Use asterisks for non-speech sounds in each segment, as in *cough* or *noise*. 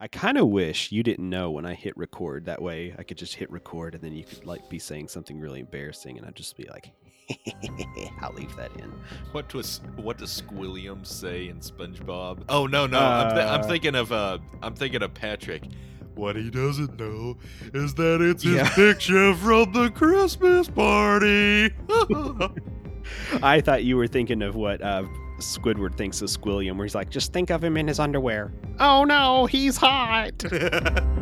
I kind of wish you didn't know when I hit record. That way, I could just hit record, and then you could like be saying something really embarrassing, and I'd just be like, *laughs* "I'll leave that in." What was what does Squilliam say in SpongeBob? Oh no no, I'm, th- I'm Uh, thinking of uh, I'm thinking of Patrick. What he doesn't know is that it's his Yeah. picture from the Christmas party. *laughs* *laughs* I thought you were thinking of what uh, Squidward thinks of Squilliam, where he's like, "Just think of him in his underwear." Oh no, he's hot. *laughs*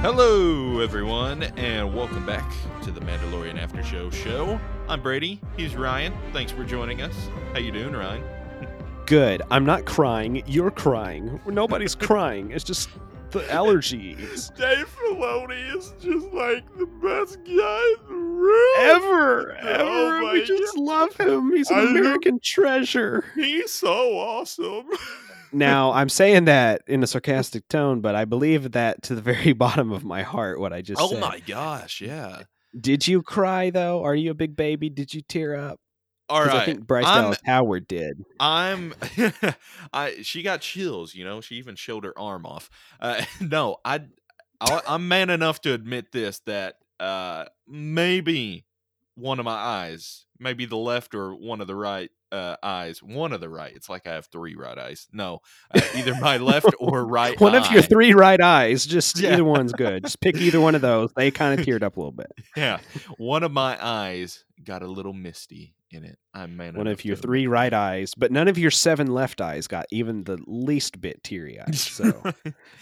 Hello, everyone, and welcome back to the Mandalorian After Show show. I'm Brady. He's Ryan. Thanks for joining us. How you doing, Ryan? *laughs* Good. I'm not crying. You're crying. Nobody's *laughs* crying. It's just the allergies. *laughs* Dave Filoni is just like the best guy in the room. Ever, Oh ever. my we just love him. He's an I know. American treasure. He's so awesome. *laughs* Now, I'm saying that in a sarcastic tone, but I believe that to the very *laughs* bottom of my heart, what I just oh said. my gosh, yeah. Did you cry, though? Are you a big baby? Did you tear up? All right. I think Bryce I'm- Dallas Howard did. I'm *laughs* I she got chills, you know. She even showed her arm off. Uh *laughs* no, I, I I'm man enough to admit this that uh maybe one of my eyes, maybe the left or one of the right uh eyes, one of the right. It's like I have three right eyes. No, uh, either my left or *laughs* right One of your three right eyes. Just Yeah. either one's good. Just pick either one of those. They kind of teared up a little bit. yeah, one of my eyes got a little misty in it. I'm man One of your to three right eyes, but none of your seven left eyes got even the least bit teary *laughs* eyed. So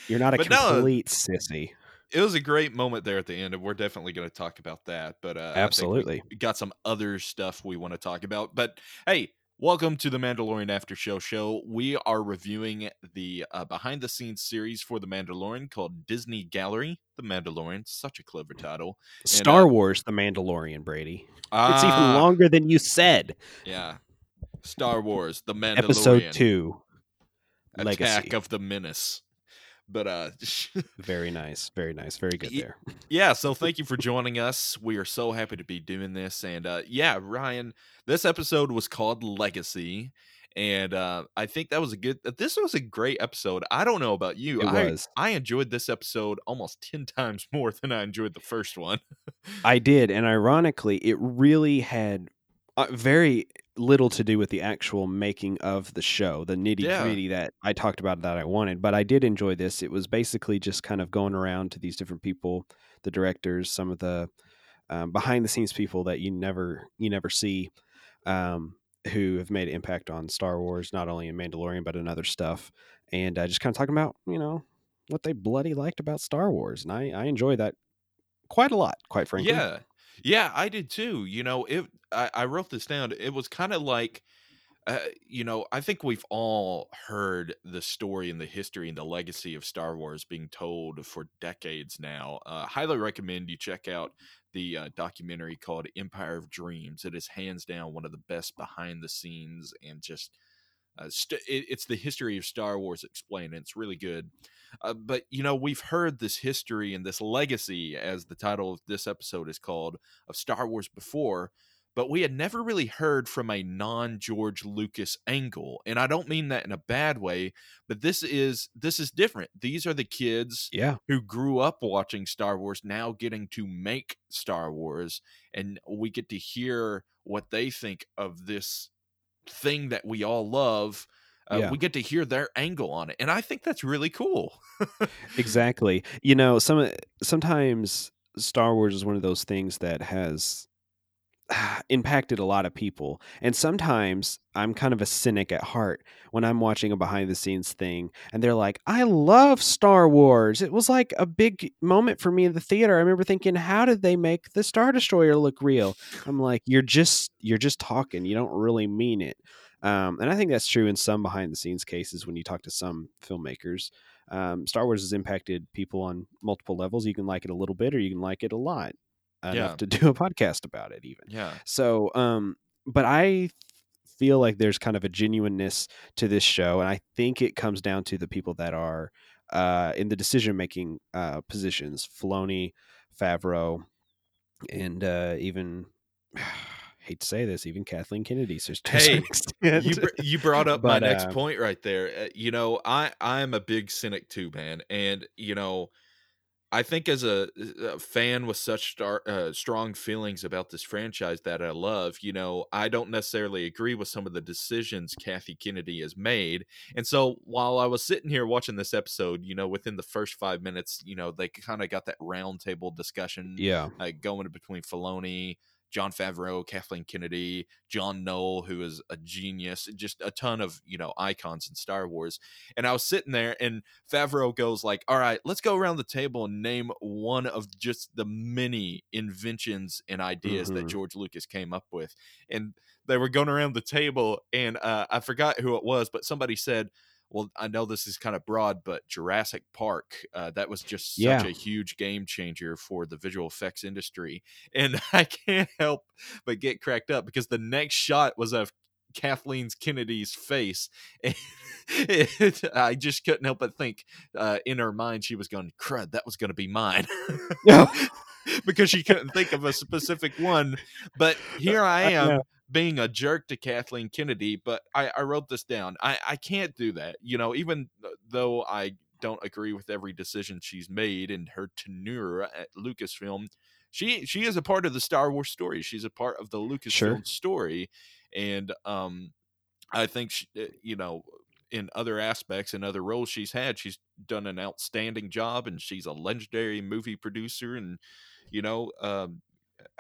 you're not a But no, complete sissy. it was a great moment there at the end, and we're definitely going to talk about that. But uh, I think we Absolutely. got some other stuff we want to talk about. But hey, welcome to the Mandalorian After Show show. We are reviewing the uh, behind the scenes series for the Mandalorian called Disney Gallery. The Mandalorian, such a clever title. Star uh, Wars, The Mandalorian, Brady. It's even Ah, longer than you said. Yeah, Star Wars, the Mandalorian, Episode two, Attack Legacy. of the Menace. But uh, *laughs* Very nice. Very nice. Very good there. *laughs* yeah so thank you for joining us we are so happy to be doing this and uh yeah ryan this episode was called legacy and uh i think that was a good this was a great episode i don't know about you It I, was. i enjoyed this episode almost 10 times *laughs* more than i enjoyed the first one I did, and ironically, it really had uh, very little to do with the actual making of the show, the nitty Yeah. gritty that I talked about that I wanted. But I did enjoy this. It was basically just kind of going around to these different people, the directors, some of the um, behind the scenes people that you never you never see, um, who have made an impact on Star Wars, not only in Mandalorian but in other stuff, and uh, just kind of talking about you know what they bloody liked about Star Wars, and I I enjoy that quite a lot, quite frankly. yeah yeah i did too you know it i, I wrote this down it was kind of like uh, you know, I think we've all heard the story and the history and the legacy of Star Wars being told for decades now. Uh, highly recommend you check out the uh, documentary called Empire of Dreams. It is hands down one of the best behind the scenes and just uh, st- it, it's the history of Star Wars explained. And it's really good. Uh, but you know, we've heard this history and this legacy, as the title of this episode is called, of Star Wars before but we had never really heard from a non George Lucas angle. And I don't mean that in a bad way, but this is this is different. These are the kids Yeah. who grew up watching Star Wars now getting to make Star Wars and we get to hear what they think of this thing that we all love. Uh, Yeah. We get to hear their angle on it, and I think that's really cool. *laughs* exactly you know some sometimes star wars is one of those things that has *sighs* impacted a lot of people and sometimes i'm kind of a cynic at heart when i'm watching a behind the scenes thing and they're like i love star wars. It was like a big moment for me in the theater. I remember thinking how did they make the star destroyer look real? I'm like you're just you're just talking. You don't really mean it. Um, and i think that's true in some behind the scenes cases when you talk to some filmmakers. Um, Star Wars has impacted people on multiple levels. You can like it a little bit, or you can like it a lot, enough Yeah. to *laughs* do a podcast about it. Even Yeah, so, um, but I feel like there's kind of a genuineness to this show, and I think it comes down to the people that are uh, in the decision making uh, positions: Filoni, Favreau, and uh, even *sighs* hate to say this, even Kathleen Kennedy. So hey, you br- you brought up but, my next uh, point right there. Uh, you know, I I am a big cynic too, man, and you know, I think as a, a fan with such star, uh, strong feelings about this franchise that I love, you know, I don't necessarily agree with some of the decisions Kathy Kennedy has made. And so while I was sitting here watching this episode, you know, within the first five minutes, you know, they kind of got that roundtable discussion yeah, uh, going between Filoni, Jon Favreau, Kathleen Kennedy, John Knoll, who is a genius, just a ton of, you know, icons in Star Wars. And I was sitting there and Favreau goes like, "All right, let's go around the table and name one of just the many inventions and ideas mm-hmm. that George Lucas came up with." And they were going around the table and uh, I forgot who it was, but somebody said, well, I know this is kind of broad, but Jurassic Park, uh, that was just such Yeah. a huge game changer for the visual effects industry. *laughs* And I can't help but get cracked up because the next shot was of Kathleen Kennedy's face. *laughs* And it, I just couldn't help but think uh, in her mind, she was going, crud, that was going to be mine. *laughs* Because she couldn't think of a specific one. But here I am. Being a jerk to Kathleen Kennedy, but I, I wrote this down. I, I can't do that. You know, even though I don't agree with every decision she's made in her tenure at Lucasfilm, she she is a part of the Star Wars story. She's a part of the Lucasfilm Sure. story, and um, I think she, uh, you know in other aspects and other roles she's had, she's done an outstanding job, and she's a legendary movie producer, and you know, um,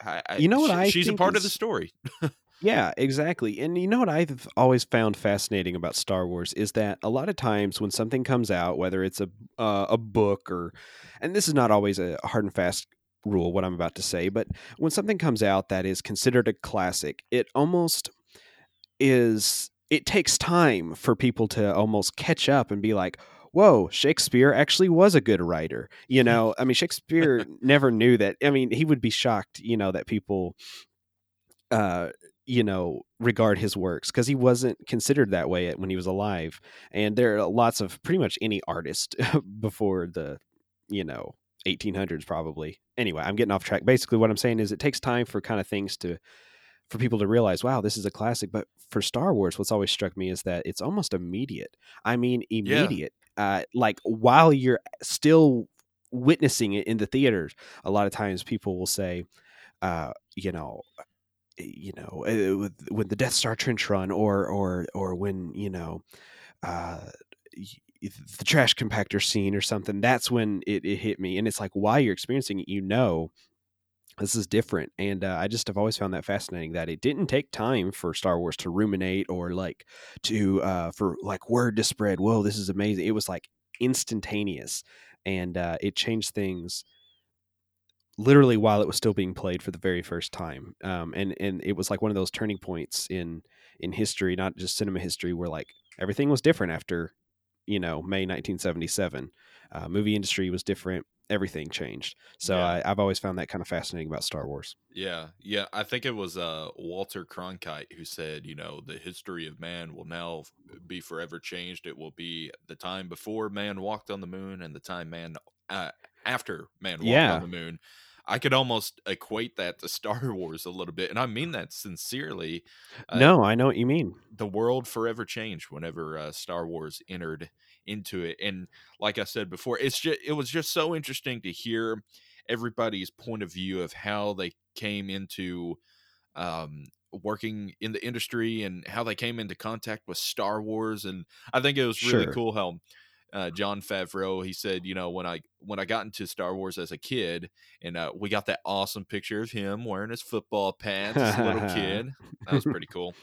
I, You know what she- I she's a part of the story. *laughs* Yeah, exactly. And you know what I've always found fascinating about Star Wars is that a lot of times when something comes out, whether it's a uh, a book or, and this is not always a hard and fast rule what I'm about to say, but when something comes out that is considered a classic, it almost is. It takes time for people to almost catch up and be like, "Whoa, Shakespeare actually was a good writer." You *laughs* know, I mean, Shakespeare never knew that. I mean, he would be shocked, you know, that people uh you know regard his works because he wasn't considered that way when he was alive and there are lots of pretty much any artist *laughs* before the you know 1800s probably. Anyway i'm getting off track. Basically what i'm saying is it takes time for kind of things to for people to realize wow this is a classic but for star wars what's always struck me is that it's almost immediate. I mean immediate. Uh like while you're still witnessing it in the theaters a lot of times people will say uh you know you know uh, with, with the Death Star trench run or or or when you know uh the trash compactor scene or something that's when it, it hit me and it's like why you're experiencing it you know this is different and uh, i just have always found that fascinating that it didn't take time for star wars to ruminate or like to uh for like word to spread whoa this is amazing. It was like instantaneous and uh it changed things literally while it was still being played for the very first time um, and and it was like one of those turning points in in history not just cinema history where like everything was different after you know may 1977 uh, movie industry was different everything changed so Yeah. I, i've always found that kind of fascinating about star wars Yeah, yeah. I think it was uh, Walter Cronkite who said, you know, the history of man will now be forever changed. It will be the time before man walked on the moon and the time man uh, after man walked Yeah. on the moon. I could almost equate that to *laughs* Star Wars a little bit, and I mean that sincerely. Uh, no i know what you mean the world forever changed whenever uh, Star Wars entered into it. And like I said before, it's just it was just so interesting to hear everybody's point of view of how they came into um, working in the industry and how they came into contact with Star Wars. And I think it was really Sure. cool how uh, Jon Favreau he said, you know, when I when I got into Star Wars as a kid, and uh, we got that awesome picture of him wearing his football pants as a little *laughs* kid. That was pretty cool.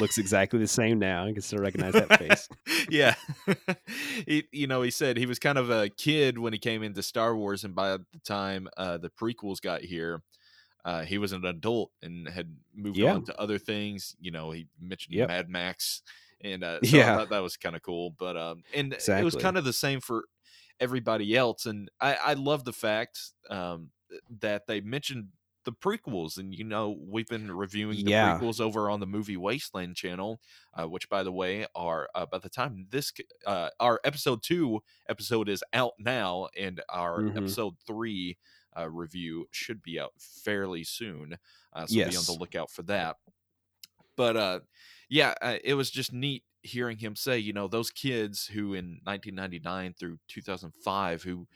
looks exactly the same now i can still recognize that face *laughs* yeah. *laughs* he, you know, he said he was kind of a kid when he came into Star Wars, and by the time uh, the prequels got here, uh, he was an adult and had moved Yeah. on to other things. You know, he mentioned Yep. Mad Max, and uh, so Yeah. I thought that was kind of cool. But um, and it was kind of the same for everybody else. And I, I love the fact um, that they mentioned the prequels and you know we've been reviewing the Yeah. prequels over on the movie wasteland channel uh, which by the way are uh, by the time this uh, our episode two episode is out now and our Mhm. episode three uh, review should be out fairly soon. Uh, so be on the lookout for that. But uh, yeah, uh, it was just neat hearing him say, you know, those kids who in 1999 through 2005 who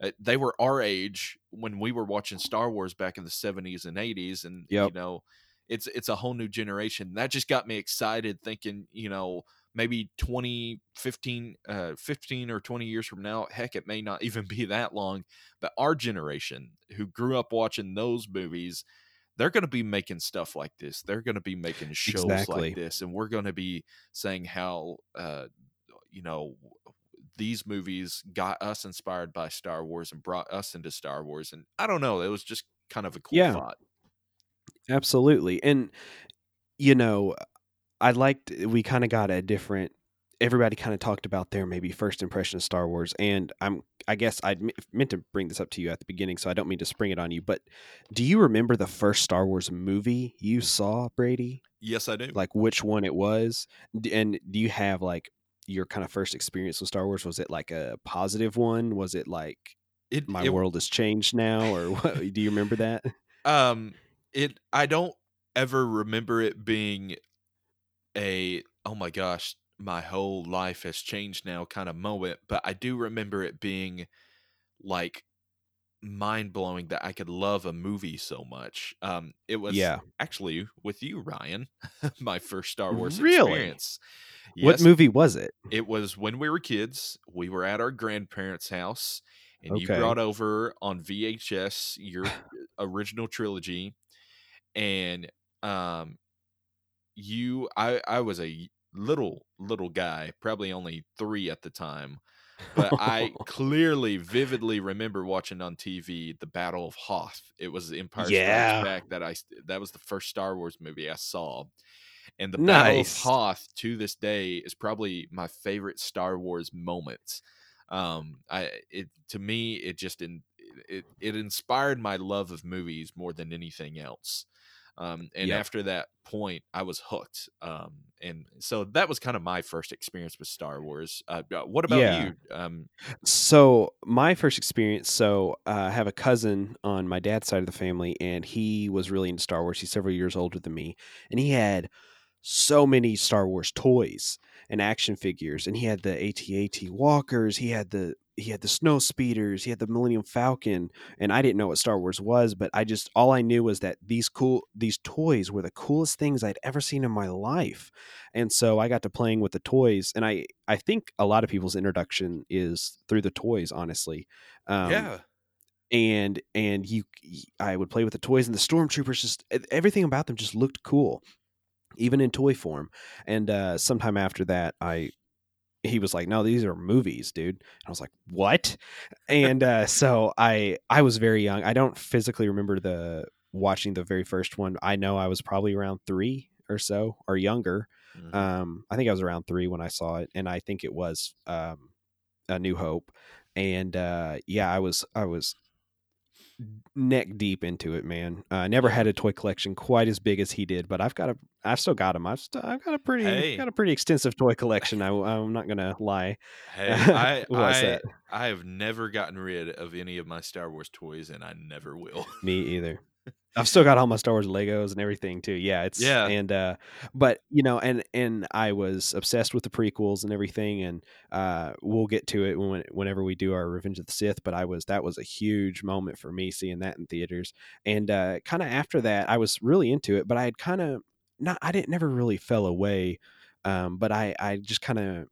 uh, they were our age when we were watching Star Wars back in the 70s and 80s and Yep. you know it's it's a whole new generation that just got me excited thinking you know maybe 20 15 uh 15 or 20 years from now heck it may not *laughs* even be that long but our generation who grew up watching those movies they're going to be making stuff like this they're going to be making shows Exactly. like this and we're going to be saying how uh you know these movies got us inspired by Star Wars and brought us into Star Wars and I don't know it was just kind of a cool Yeah. thought Absolutely. And you know, I liked we kind of got a different everybody kind of talked about their maybe first impression of Star Wars and I'm I guess I meant to bring this up to you at the beginning so I don't mean to spring it on you but do you remember the first Star Wars movie you saw Brady? Yes I do. Like which one it was? And do you have like your kind of first experience with Star Wars? Was it like a positive one? Was it like it, my it world has changed now or what do you remember that? *laughs* Um it i don't ever remember it being a oh my gosh my whole life has changed now kind of moment but i do remember it being like mind blowing that i could love a movie so much um it was yeah actually with you ryan *laughs* my first star wars Really? experience what movie was it it was when we were kids. We were at our grandparents' house, and you brought over on VHS your original trilogy, and um, you, I, I was a little little guy, probably only three at the time, but I *laughs* clearly, vividly remember watching on TV the Battle of Hoth. It was Empire Yeah. Strikes Back that I that was the first Star Wars movie I saw. And the Battle of Hoth to this day is probably my favorite Star Wars moment. Um, I it to me it just in it it inspired my love of movies more than anything else. Um, and Yep. after that point, I was hooked. Um, and so that was kind of my first experience with Star Wars. Uh, uh, what about Yeah. you? Um, So my first experience. So uh, I have a cousin on my dad's side of the family, and he was really into Star Wars. He's several years older than me, and he had so many Star Wars toys and action figures. And he had the AT-AT walkers. He had the he had the snow speeders. He had the Millennium Falcon. And I didn't know what Star Wars was, but I just all I knew was that these cool these toys were the coolest things I'd ever seen in my life. And so I got to playing with the toys, and I I think a lot of people's introduction is through the toys, honestly. Um, yeah, and and you I would play with the toys and the stormtroopers just everything about them just looked cool even in toy form and uh sometime after that I he was like no these are movies dude. And I was like what? *laughs* And uh so I I was very young. I don't physically remember the watching the very first one. I know I was probably around 3 or so or younger. Mhm. um, I think I was around three when I saw it, and I think it was um, A New Hope. And uh, yeah, I was I was neck deep into it, man. I never had a toy collection quite as big as he did, but I've got a I've still got them. I've st- I've got a pretty Hey. got a pretty extensive toy collection. I, I'm not gonna lie. Hey, *laughs* I I, that? I have never gotten rid of any of my Star Wars toys, and I never will. Me either. I've still got all my Star Wars Legos and everything too. Yeah, it's Yeah. and uh but you know, and and I was obsessed with the prequels and everything and uh we'll get to it when whenever we do our Revenge of the Sith, but I was that was a huge moment for me seeing that in theaters. And uh kind of after that I was really into it, but I had kind of not I didn't never really fell away. Um but I I just kind of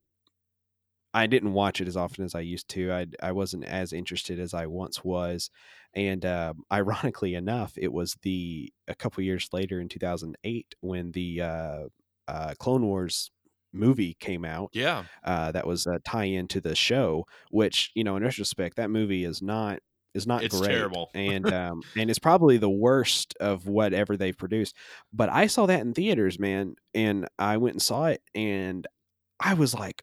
I didn't watch it as often as I used to. I I wasn't as interested as I once was, and um, *laughs* ironically enough, it was the a couple years later in 2008 when the uh, uh, Clone Wars movie came out. Yeah, Uh, that was a tie-in to the show, which you know, in retrospect, that movie is not is not It's great, terrible. and *laughs* um, and it's probably the worst of whatever they've produced. But I saw that in theaters, man, and I went and saw it, and I was like,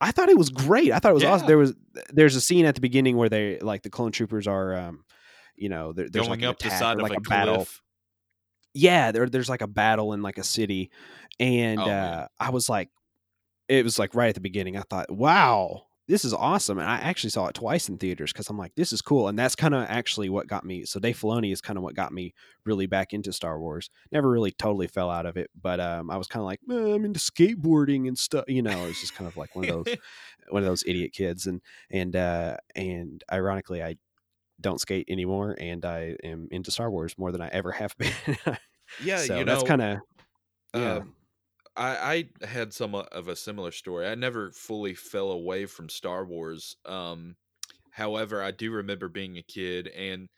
I thought it was great. I thought it was awesome. There was there's a scene at the beginning where they like the clone troopers are, um, you know, there, there's going like up the side of like a, a, battle. Yeah, there, there's like a battle in like a city, and Oh, uh. I was like, it was like right at the beginning. I thought, wow, this is awesome. And I actually saw it twice in theaters because I'm like, this is cool. And that's kind of actually what got me. So Dave Filoni is kind of what got me really back into Star Wars. Never really totally fell out of it, but um, I was kind of like, eh, I'm into skateboarding and stuff. You know, it's just kind of like one of those *laughs* one of those idiot kids. And and uh, and ironically, I don't skate anymore, and I am into Star Wars more than I ever have *laughs* been. yeah, so you that's kind of yeah. I, I had somewhat of a similar story. I never fully fell away from Star Wars. Um, however, I do remember being a kid, and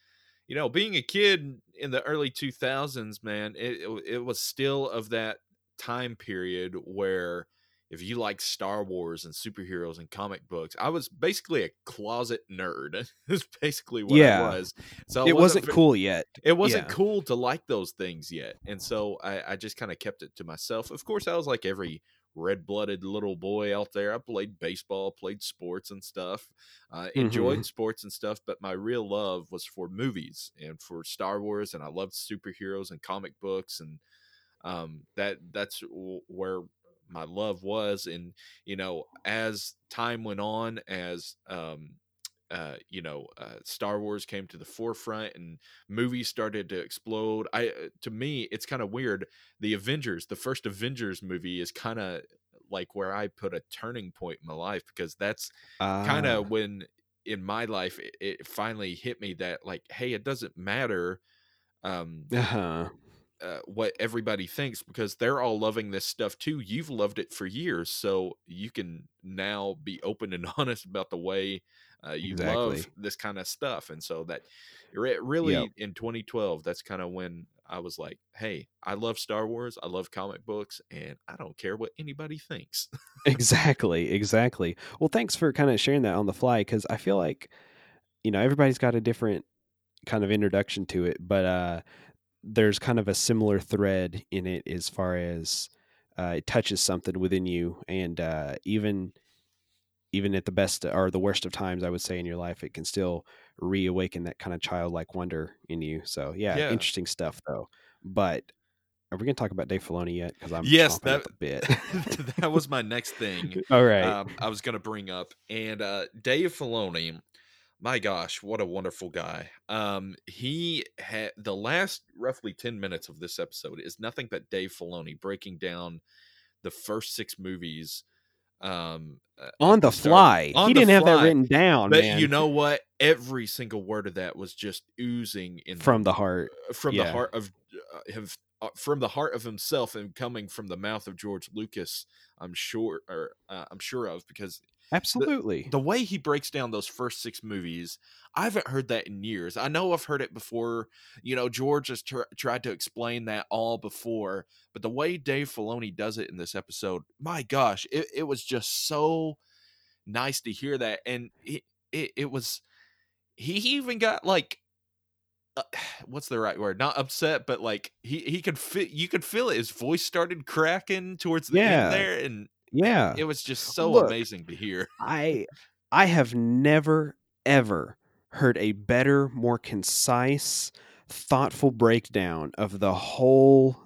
you know, being a kid in the early two thousands, man, it it was still of that time period where if you like Star Wars and superheroes and comic books, I was basically a closet nerd. *laughs* That's basically what Yeah. I was. So I it wasn't ve- cool yet. it wasn't Yeah. cool to like those things yet and so i, I just kind of kept it to myself of course i was like every red-blooded little boy out there i played baseball played sports and stuff uh, enjoyed sports and stuff but my real love was for movies and for star wars and i loved superheroes and comic books and um, that that's where my love was and you know as time went on as um, uh, you know, uh, Star Wars came to the forefront and movies started to explode. I, uh, to me, it's kind of weird. The Avengers, the first Avengers movie, is kind of like where I put a turning point in my life because that's kind Ah, of when in my life it, it finally hit me that like, hey, it doesn't matter. Um, uh-huh. Uh, what everybody thinks because they're all loving this stuff too. You've loved it for years, so you can now be open and *laughs* honest about the way uh, you love this kind of stuff. And so that re- really Yep. in 2012, that's kind of when I was like, "Hey, I love Star Wars. I love comic books, and I don't care what anybody thinks." *laughs* Exactly, exactly. Well, thanks for kind of sharing that on the fly because I feel like you know everybody's got a different kind of introduction to it, but uh, there's kind of a similar thread in it as far as uh, it touches something within you, and uh, even even at the best or the worst of times, I would say in your life, it can still reawaken that kind of childlike wonder in you. So yeah, Yeah. interesting stuff though. But are we going to talk about Dave Filoni yet? Because I'm Yes, that- bit. *laughs* that was my next thing. *laughs* All right. um, I was going to bring up. And uh, Dave Filoni, my gosh, what a wonderful guy. Um, he had the last roughly 10 minutes of this episode is nothing but Dave Filoni breaking down the first six movies um, uh, on the fly. on he the didn't have that written down, But man. you know what? Every single word of that was just oozing in from the heart. from the heart of uh, him uh, from the heart of himself and coming from the mouth of George Lucas I'm sure or uh, I'm sure of because Absolutely. the way he breaks down those first six movies I haven't heard that in years I know I've heard it before you know George has tr- tried to explain that all before but the way Dave Filoni does it in this episode my gosh it, it was just so nice to hear that and it, it, it was he even got like uh, *sighs* what's the right word? Not upset, but like he he could feel you could feel it. His voice started cracking towards the Yeah. end there, and yeah. it was just uh, so Look. amazing to hear. I I have never ever heard a better, more concise, thoughtful breakdown of the whole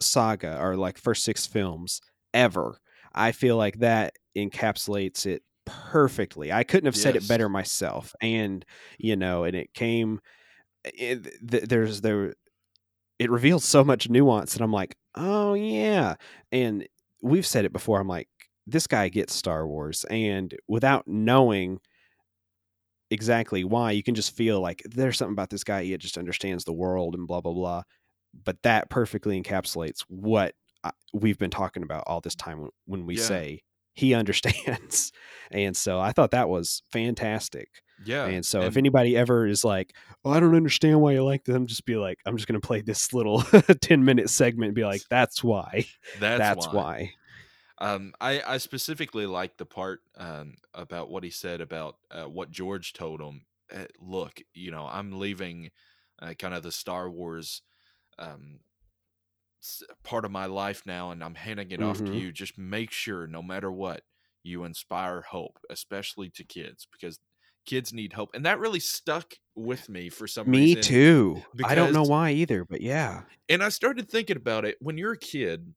saga or like first six films ever. I feel like that encapsulates it perfectly. I couldn't have said it better myself. And you know, and it came eh, eh, it, th- there's there it reveals so much nuance that I'm like, "Oh yeah." And we've said it before. I'm like, this guy gets Star Wars, and without knowing exactly why, you can just feel like there's something about this guy. He just understands the world and blah blah blah. But that perfectly encapsulates what I, we've been talking about all this time when, when we Yeah. say he *laughs* understands. and so I thought that was fantastic. Yeah, and so if anybody ever is like, "Oh, I don't understand why you like them," just be like, "I'm just going to play this little *laughs* 10 minute segment and be like, that's why. that's, That's, why. why. Um, I I specifically like the part um about what he said about uh, what George told him. Uh, look, you know, I'm leaving uh, kind of the Star Wars um part of my life now, and I'm handing it off to Mhm. you. Just make sure, no matter what, you inspire hope, especially to kids, because kids need hope, and that really stuck with me for some Me reason. Me too. I don't know why either, but yeah. And I started thinking about it when you're a kid.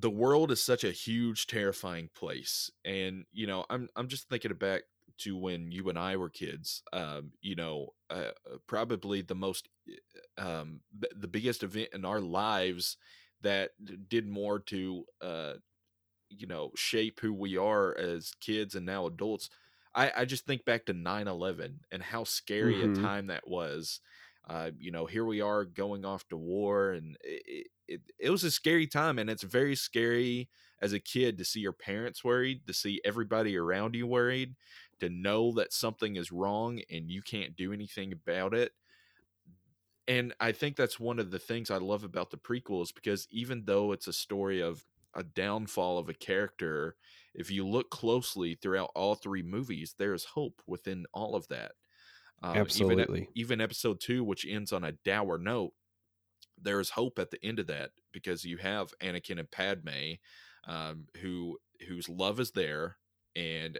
The world is such a huge, terrifying place, and you know, I'm I'm just thinking back to when you and I were kids. Um, you know, uh, uh probably the most, uh, um, the biggest event in our lives that did more to, uh, you know, shape who we are as kids and now adults. I, I just think back to 9-11 and how scary mm-hmm. a time that was uh, you know, here we are going off to war, and it, it, it was a scary time, and it's very scary as a kid to see your parents worried, to see everybody around you worried, to know that something is wrong and you can't do anything about it. And I think that's one of the things I love about the prequels because even though it's a story of a downfall of a character, if you look closely throughout all three movies, there is hope within all of that. Uh, Absolutely. Even, even episode two, which ends on a dour note, there is hope at the end of that because you have Anakin and Padme, um, who whose love is there, and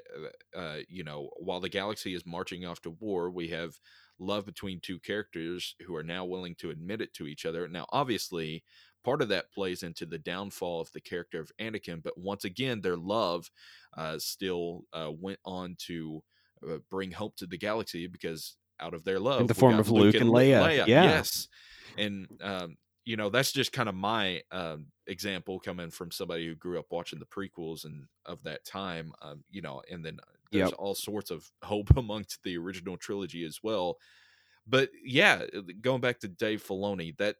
uh, uh, you know while the galaxy is marching off to war, we have love between two characters who are now willing to admit it to each other. Now, obviously, part of that plays into the downfall of the character of Anakin, but once again, their love uh, still uh, went on to uh, bring hope to the galaxy because out of their love, in the form of Luke, Luke and Leia. Leia. Yeah. Yes, and um, you know that's just kind of my um, example coming from somebody who grew up watching the prequels and of that time. Um, you know, and then uh, there's yep. all sorts of *laughs* hope amongst the original trilogy as well. But yeah, uh, going back to Dave Filoni, that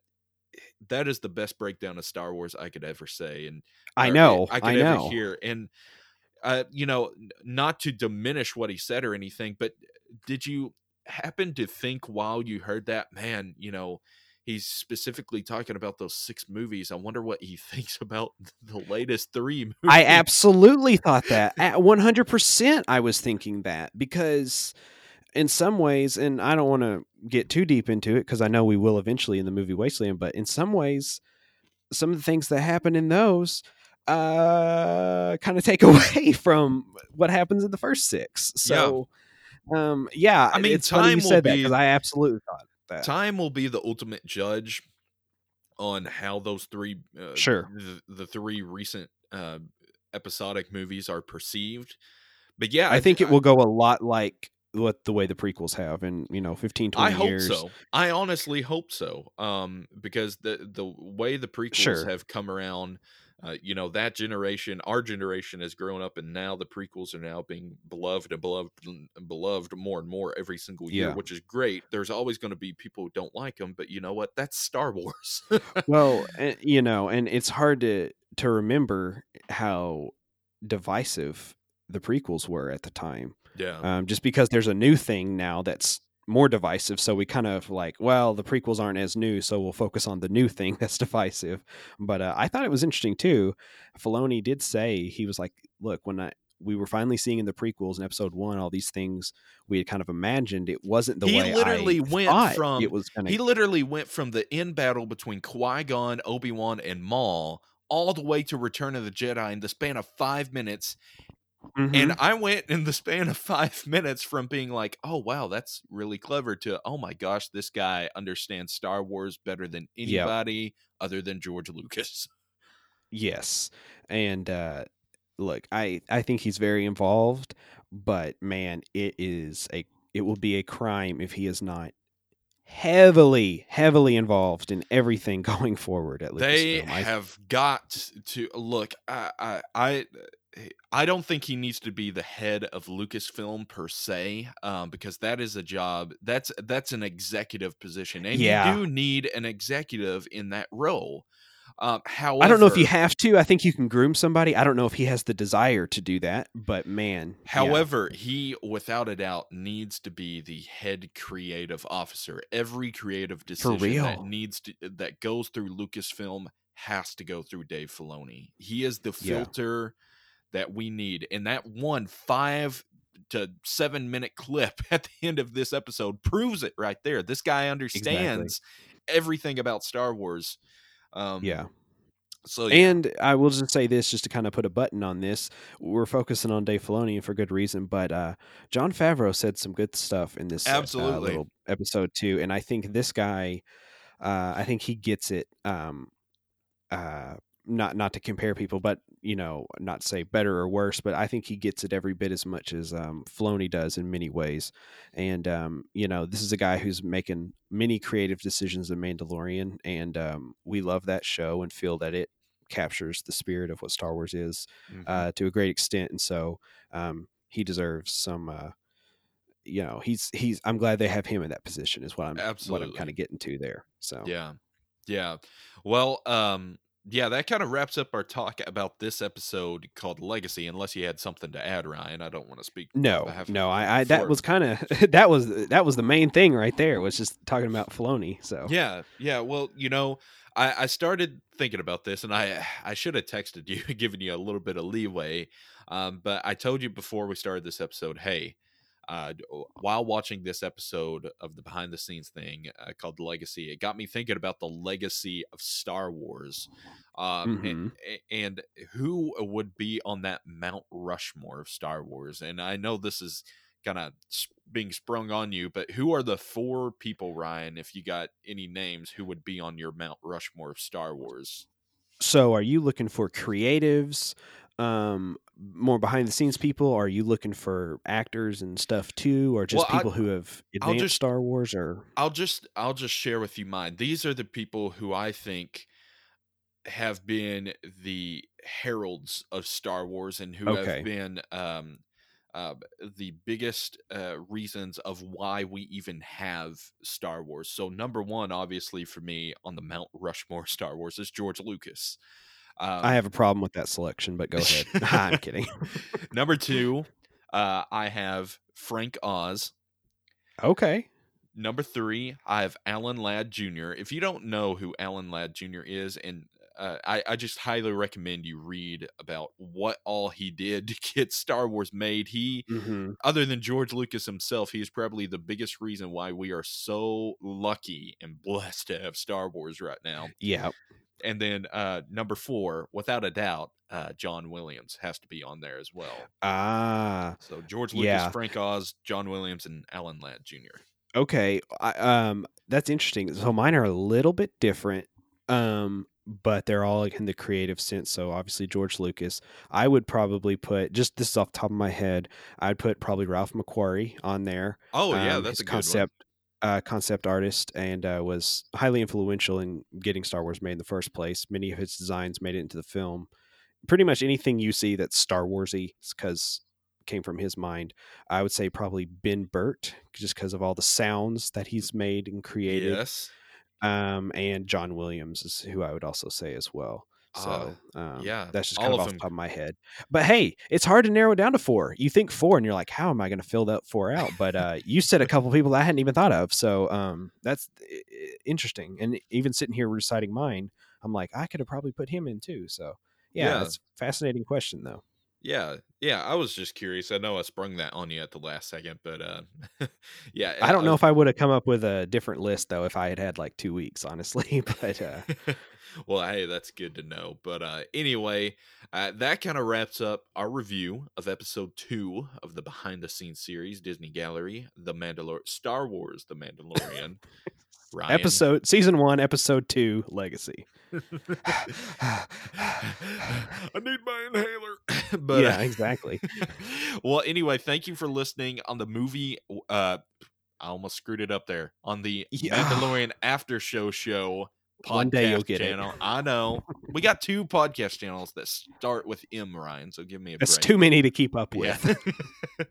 that is the best breakdown of Star Wars I could ever say, and I know I could I ever hear. And uh, you know, not to diminish what he said or anything, but did you happen to think while you heard that, man, you know, he's specifically talking about those six movies. I wonder what he *laughs* thinks about the latest three *laughs* movies. I absolutely thought that. At 100%, I was thinking that because in some ways, and I don't want to get too deep into it because I know we will eventually in the movie Wasteland, but in some ways, some of the things that happen in those uh, kind of take *laughs* away from what happens in the first six. So, yeah. um, yeah, I mean, it's time funny you said will that be because I absolutely thought that time will be the ultimate judge on how those three, uh, sure, the, the three recent uh, episodic movies are perceived. But yeah, I think I, it will go a lot like what the way the prequels have in you know 15 20 I hope years. so. I honestly hope so. Um because the the way the prequels Sure. have come around uh, you know that generation our generation has grown up and now the prequels are now being beloved and beloved and beloved more and more every single year Yeah. which is great there's always going to be people who don't like them but you know what that's star *laughs* wars Well, and, you know, and it's hard to to remember how divisive the prequels were at the time. yeah Um, just because there's a new thing now that's more divisive, so we kind of like, well, the prequels aren't as new, so we'll focus on the new thing *laughs* that's divisive. But uh, I thought it was interesting too. Filoni did say he was like, look, when I we were finally seeing in the prequels in episode one all these things we had kind of imagined it wasn't the he way literally I went thought from it was gonna he literally went from the end battle between Qui-Gon, Obi-Wan, and Maul all the way to Return of the Jedi in the span of five minutes. Mhm. And I went in the span of five *laughs* minutes from being like, oh, wow, that's really clever to, oh my gosh, this guy understands Star Wars better than Yep. anybody other than George Lucas. *laughs* Yes. And uh look, I I think he's very involved, but man, it is a it will be a crime if he is not heavily heavily involved in everything *laughs* going forward at They I have got to look. I, I, I, I don't think he needs to be the head of Lucasfilm per se, um, because that is a job. That's that's an executive position, and Yeah. you do need an executive in that role. Um, however, I don't know if you have to. I think you can groom somebody. I don't know if he has the desire to do that, but man. yeah. However, he without a doubt needs to be the head creative officer. Every creative decision that needs to that goes through Lucasfilm has to go through Dave Filoni. He is the Yeah. That we need. And that one 5 to 7 minute clip *laughs* at the end of this episode proves it right there. This guy understands everything about Star Wars. Um yeah. so yeah. And I will just say this, just to kind of put a button on this. We're focusing on Dave Filoni for good reason, but uh, Jon Favreau said some good stuff in this uh, uh, Absolutely. little episode too, and I think this guy, uh, I think he gets it. Um, uh, not not to compare people, but you know, not say better or worse, but I think he gets it every bit as much as um, Filoni does in many ways. And um, you know, this is a guy who's making many creative decisions in Mandalorian, and um, we love that show and feel that it captures the spirit of what Star Wars is Mhm. uh, to a great extent. And so um, he deserves some. Uh, you know, he's he's. I'm glad they have him in that position. Is what I'm what I'm kind of getting to there. So Yeah. Yeah. Well, um, yeah, that kind of wraps up our talk about this episode called Legacy. Unless you had something to add, Ryan, I don't want to speak. No, no, I, I that was kind of *laughs* that was that was the main thing right there was just talking about Filoni. So Yeah, yeah. Well, you know, I, I started thinking about this, and I *sighs* I should have texted you, *laughs* given you a little bit of leeway. Um, but I told you before we started this episode, hey, uh, while watching this episode of the behind the scenes thing uh, called Legacy, it got me thinking about the legacy of Star Wars, um, and, and who would be on that Mount Rushmore of Star Wars. And I know this is kind of being sprung on you, but who are the four people, Ryan, if you got any names, who would be on your Mount Rushmore of Star Wars? so are you looking for creatives, um, more behind the scenes people? Are you looking for actors and stuff too, or just Well, I- people who have I'll advanced just- Star Wars? Or I'll just I'll just share with you mine. These are the people who I think have been the heralds of Star Wars and who Okay. have been um, uh, the biggest uh, reasons of why we even have Star Wars. So number one, obviously for me on the Mount Rushmore *laughs* Star Wars is George Lucas. Um, I have a problem with that selection, but go ahead. *laughs* I'm *laughs* kidding. number two, uh, I have Frank Oz. Okay, Number three, I have Alan Ladd Jr. If you don't know who Alan Ladd Jr. is, and uh, I, I just highly recommend you read about what all he did to get Star Wars made. He, hmm other than George Lucas himself, he is probably the biggest reason why we are so lucky and blessed to have Star Wars right now. yeah, And then uh, number four, without a doubt, uh, John Williams has to be on there as well. ah, So George Lucas, Yeah. Frank Oz, John Williams, and Alan Ladd Jr. okay. I, um, that's interesting. So mine are a little bit different. Um, but they're all in the creative sense. So obviously George Lucas. I would probably put just this is off the top of my head. I'd put probably Ralph McQuarrie on there. Oh yeah, Um, that's a good concept uh, concept artist and uh, was highly influential in getting Star Wars made in the first place. Many of his designs made it into the film. Pretty much anything you see that's Star Warsy because came from his mind. I would say probably Ben Burtt just because of all the sounds that he's made and created. Yes. Um, and John Williams is who I would also say as well. So um, yeah, that's just kind of of off the top of my head. But hey, it's hard to narrow it down to four. You think four, and you're like, how am I going to fill that four out? But uh, you said a *laughs* couple people I hadn't even thought of. So um, that's interesting. And even sitting here reciting mine, I'm like, I could have probably put him in too. So yeah, Yeah. that's fascinating question though. Yeah, yeah. I was just curious. I know I sprung that on you at the last second, but uh, *laughs* yeah. I don't know if I would have come up with a different list though if I had had like two weeks, honestly. *laughs* But uh, well, hey, that's good to know. But uh, anyway, uh, that kind of wraps up our review of episode two of the behind the scenes series, Disney Gallery, The Mandalorian, Star Wars, The Mandalorian. Ryan. episode season one, episode two, legacy. *laughs* I need my inhaler. *coughs* but yeah, uh, exactly. *laughs* well, anyway, thank you for listening on the movie. Uh, I almost screwed it up there on the Yeah. Mandalorian After Show show podcast One day you'll get it. I know we got two podcast channels that start with M. Ryan, so give me a That's break. too many to keep up Yeah. with. *laughs*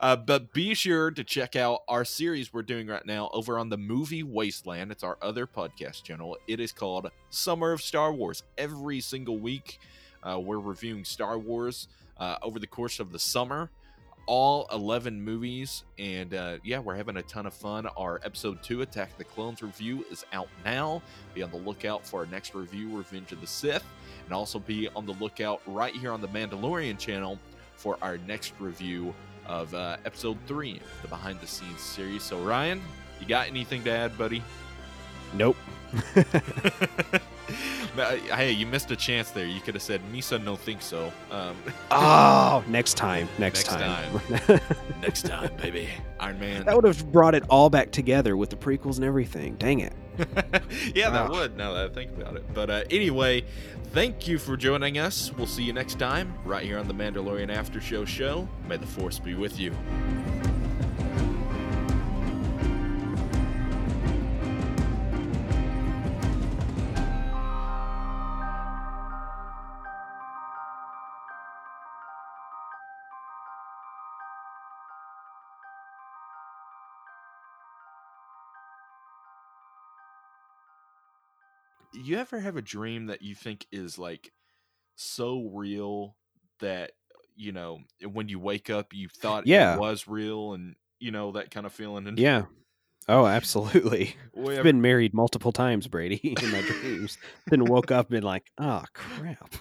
uh, but be sure to check out our series we're doing right now over on the Movie Wasteland. It's our other podcast channel. It is called Summer of Star Wars. Every single week, uh, we're reviewing Star Wars uh, over the course of the summer. All 11 movies, and uh, yeah, we're having a ton of fun. Our episode 2, Attack the Clones review, is out now. Be on the lookout for our next review, Revenge of the Sith, and also be on the lookout right here on the Mandalorian channel for our next review of uh, episode three, the behind the scenes series. So, Ryan, you got anything to add, buddy? Nope. *laughs* Uh, hey, you missed a chance there. You could have said Misa no think so. Um, *laughs* Oh, next time. Next, Next time. *laughs* next time, baby. Iron Man. that would have brought it all back together with the prequels and everything. Dang it. yeah, that would. Now that I think about it. But uh, anyway, Thank you for joining us. We'll see you next time, right here on the Mandalorian After Show show. May the Force be with you. You ever have a dream that you think is like so real that you know when you wake up you thought Yeah. it was real and you know that kind of feeling and Yeah. Oh, absolutely. *laughs* I've been married multiple times, Brady, *laughs* in my dreams. then woke up and been like, oh crap.